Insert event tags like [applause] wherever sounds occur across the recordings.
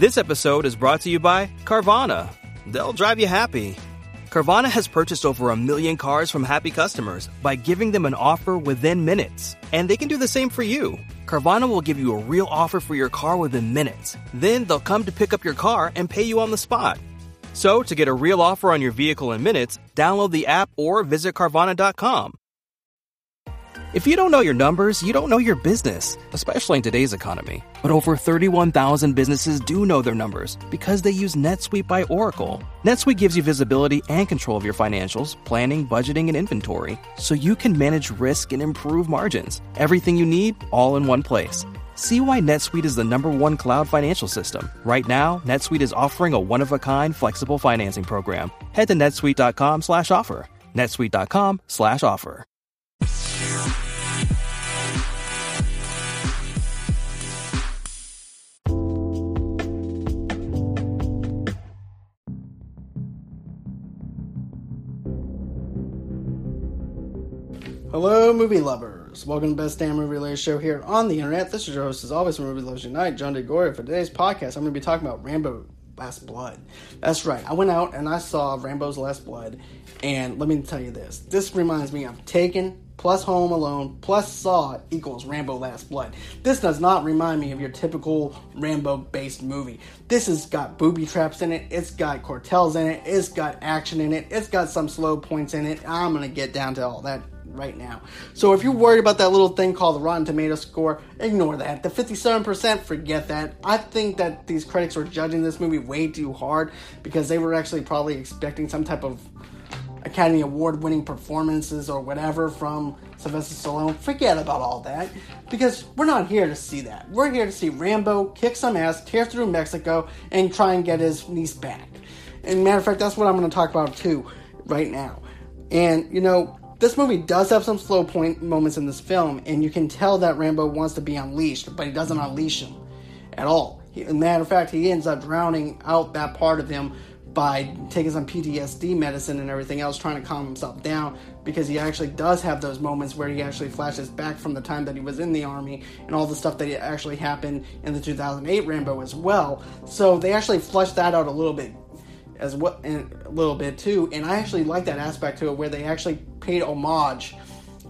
This episode is brought to you by Carvana. They'll drive you happy. Carvana has purchased over a million cars from happy customers by giving them an offer within minutes. And they can do the same for you. Carvana will give you a real offer for your car within minutes. Then they'll come to pick up your car and pay you on the spot. So, to get a real offer on your vehicle in minutes, download the app or visit Carvana.com. If you don't know your numbers, you don't know your business, especially in today's economy. But over 31,000 businesses do know their numbers because they use NetSuite by Oracle. NetSuite gives you visibility and control of your financials, planning, budgeting, and inventory so you can manage risk and improve margins. Everything you need, all in one place. See why NetSuite is the number one cloud financial system. Right now, NetSuite is offering a one-of-a-kind flexible financing program. Head to netsuite.com slash offer. netsuite.com slash offer. Hello, movie lovers. Welcome to Best Damn Movie Related Show here on the internet. This is your host, as always, from Movie Lovers Unite, John DeGoria. For today's podcast, I'm going to be talking about Rambo Last Blood. That's right. I went out and I saw Rambo's Last Blood, and let me tell you this. This reminds me of Taken plus Home Alone plus Saw equals Rambo Last Blood. This does not remind me of your typical Rambo based movie. This has got booby traps in it, it's got cartels in it, it's got action in it, it's got some slow points in it. I'm going to get down to all that right now. So if you're worried about that little thing called the Rotten Tomato score, ignore that. The 57%, forget that. I think that these critics were judging this movie way too hard because they were actually probably expecting some type of Academy Award winning performances or whatever from Sylvester Stallone. Forget about all that because we're not here to see that. We're here to see Rambo kick some ass, tear through Mexico, and try and get his niece back. And matter of fact, that's what I'm going to talk about too right now. And you know, this movie does have some slow point moments in this film, and you can tell that Rambo wants to be unleashed, but he doesn't unleash him at all. He, matter of fact, he ends up drowning out that part of him by taking some PTSD medicine and everything else, trying to calm himself down because he actually does have those moments where he actually flashes back from the time that he was in the army and all the stuff that actually happened in the 2008 Rambo as well. So they actually flushed that out a little bit as well, a little bit too. And I actually like that aspect to it where they actually paid homage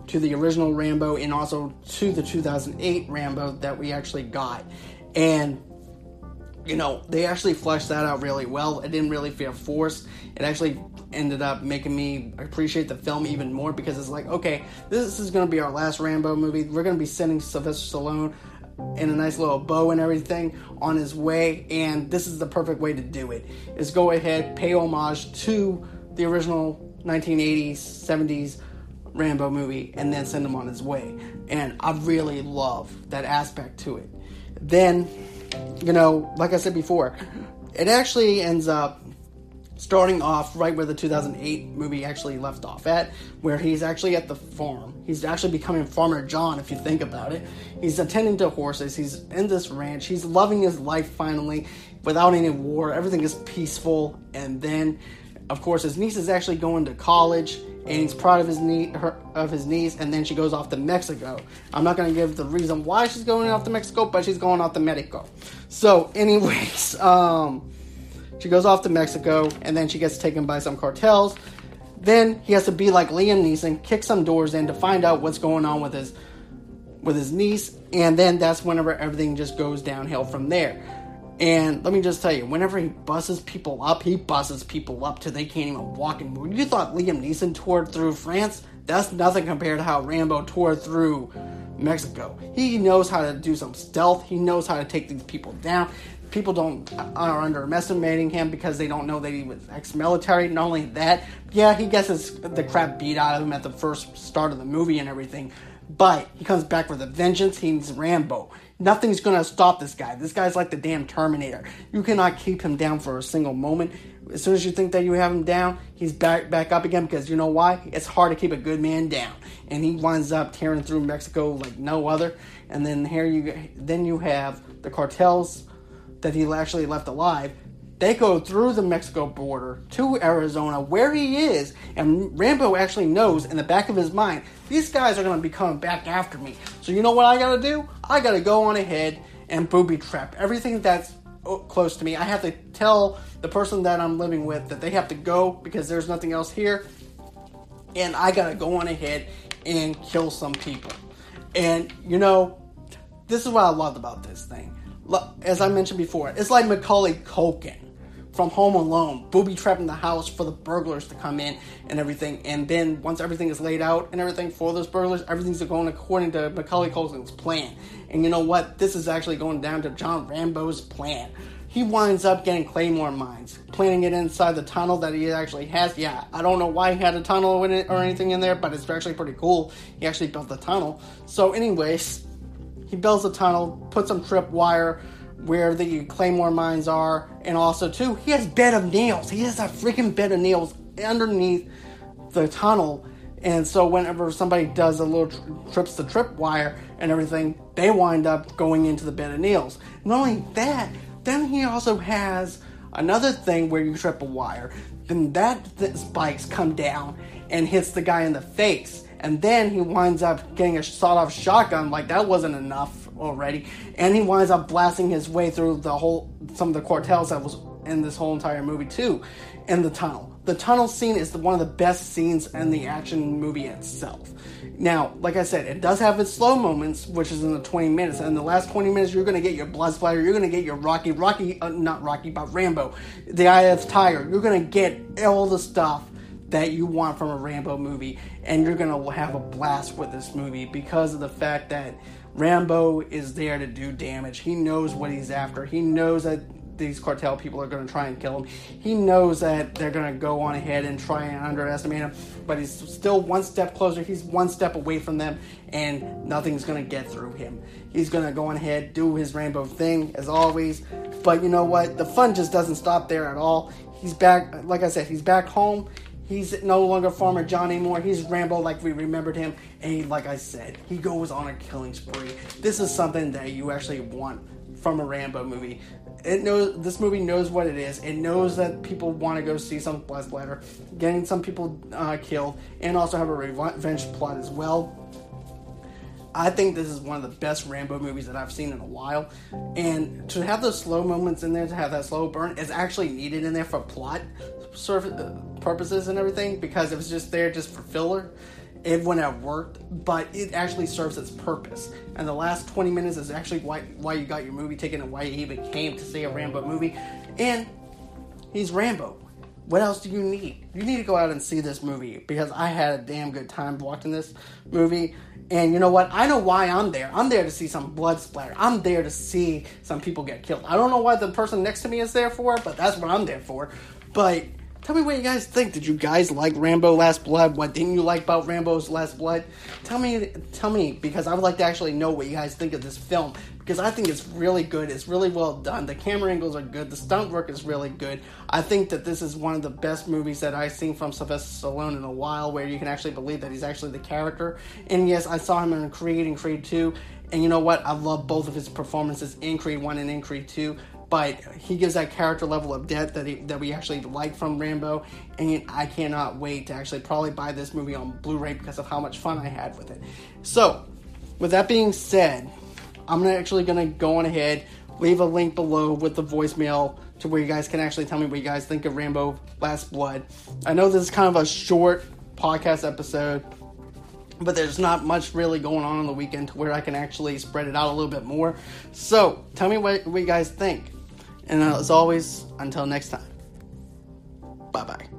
to the original Rambo and also to the 2008 Rambo that we actually got. And you know, they actually fleshed that out really well. It didn't really feel forced. It actually ended up making me appreciate the film even more because it's like, okay, this is going to be our last Rambo movie. We're going to be sending Sylvester Stallone in a nice little bow and everything on his way, and this is the perfect way to do it. Is go ahead, pay homage to the original 1980s, 70s Rambo movie and then send him on his way. And I really love that aspect to it. Then, you know, like I said before, it actually ends up starting off right where the 2008 movie actually left off at, where he's actually at the farm. He's actually becoming Farmer John, if you think about it. He's attending to horses, he's in this ranch, he's loving his life finally without any war, everything is peaceful, and then of course, his niece is actually going to college, and he's proud of his knee, her, of his niece. And then she goes off to Mexico. I'm not going to give the reason why she's going off to Mexico, but she's going off to Mexico. So, anyways, [laughs] um, she goes off to Mexico, and then she gets taken by some cartels. Then he has to be like Liam Neeson, kick some doors in to find out what's going on with his with his niece, and then that's whenever everything just goes downhill from there. And let me just tell you, whenever he busses people up, he busses people up till they can't even walk anymore. You thought Liam Neeson toured through France? That's nothing compared to how Rambo toured through Mexico. He knows how to do some stealth. He knows how to take these people down. People don't are underestimating him because they don't know that he was ex-military. Not only that, yeah, he gets his, the crap beat out of him at the first start of the movie and everything. But he comes back with a vengeance. He's Rambo. Nothing's gonna stop this guy. This guy's like the damn Terminator. You cannot keep him down for a single moment. As soon as you think that you have him down, he's back back up again because you know why? It's hard to keep a good man down, and he winds up tearing through Mexico like no other. And then here you then you have the cartels that he actually left alive they go through the Mexico border to Arizona, where he is, and Rambo actually knows in the back of his mind, these guys are going to be coming back after me. So you know what I got to do? I got to go on ahead and booby trap everything that's oh, close to me. I have to tell the person that I'm living with that they have to go because there's nothing else here. And I gotta go on ahead and kill some people. And, you know, this is what I loved about this thing. As I mentioned before, it's like Macaulay Culkin from Home Alone, booby trapping the house for the burglars to come in and everything. And then once everything is laid out and everything for those burglars, everything's going according to Macaulay Culkin's plan. And you know what? This is actually going down to John Rambo's plan. He winds up getting Claymore mines, planting it inside the tunnel that he actually has. Yeah, I don't know why he had a tunnel in it or anything in there, but it's actually pretty cool. He actually built the tunnel. So, anyways, he builds a tunnel, puts some trip wire where the Claymore mines are, and also too, he has bed of nails. He has a freaking bed of nails underneath the tunnel, and so whenever somebody does a little tri- trips the trip wire and everything, they wind up going into the bed of nails. Not only that, then he also has another thing where you trip a wire. Then that th- spikes come down and hits the guy in the face, and then he winds up getting a sawed-off shotgun. Like that wasn't enough already, and he winds up blasting his way through the whole some of the quartels that was in this whole entire movie too, in the tunnel. The tunnel scene is one of the best scenes in the action movie itself. Now, like I said, it does have its slow moments, which is in the 20 minutes. And the last 20 minutes, you're going to get your blood splatter. You're going to get your Rocky, Rocky, uh, not Rocky, but Rambo, the Eye of Tiger. You're going to get all the stuff that you want from a Rambo movie. And you're to have a blast with this movie because of the fact that Rambo is there to do damage. He knows what he's after. He knows that these cartel people are going to try and kill him. He knows that they're going to go on ahead and try and underestimate him, but he's still one step closer. He's one step away from them, and nothing's going to get through him. He's going to go on ahead, do his Rambo thing as always. But you know what? The fun just doesn't stop there at all. He's back, like I said, he's back home. He's no longer Farmer John anymore. He's Rambo like we remembered him. And he, like I said, he goes on a killing spree. This is something that you actually want from a Rambo movie. It knows this movie knows what it is. It knows that people want to go see some blood splatter, getting some people uh, killed, and also have a revenge plot as well. I think this is one of the best Rambo movies that I've seen in a while. And to have those slow moments in there, to have that slow burn, is actually needed in there for plot uh, purposes and everything because it was just there just for filler. It wouldn't have worked, but it actually serves its purpose. And the last 20 minutes is actually why, why you got your movie ticket and why you even came to see a Rambo movie. And he's Rambo. What else do you need? You need to go out and see this movie because I had a damn good time watching this movie. And you know what? I know why I'm there. I'm there to see some blood splatter. I'm there to see some people get killed. I don't know what the person next to me is there for, but that's what I'm there for. But tell me what you guys think. Did you guys like Rambo Last Blood? What didn't you like about Rambo's Last Blood? Tell me tell me because I would like to actually know what you guys think of this film because I think it's really good. It's really well done. The camera angles are good. The stunt work is really good. I think that this is one of the best movies that I've seen from Sylvester Stallone in a while, where you can actually believe that he's actually the character. And yes, I saw him in Creed and Creed 2. And you know what? I love both of his performances in Creed 1 and in Creed 2 but he gives that character level of depth that he, that we actually like from Rambo, and I cannot wait to actually probably buy this movie on Blu-ray because of how much fun I had with it. So, with that being said, I'm actually going to go on ahead, leave a link below with the voicemail to where you guys can actually tell me what you guys think of Rambo Last Blood. I know this is kind of a short podcast episode, but there's not much really going on on the weekend to where I can actually spread it out a little bit more. So, tell me what, what you guys think. And as always, until next time, bye bye.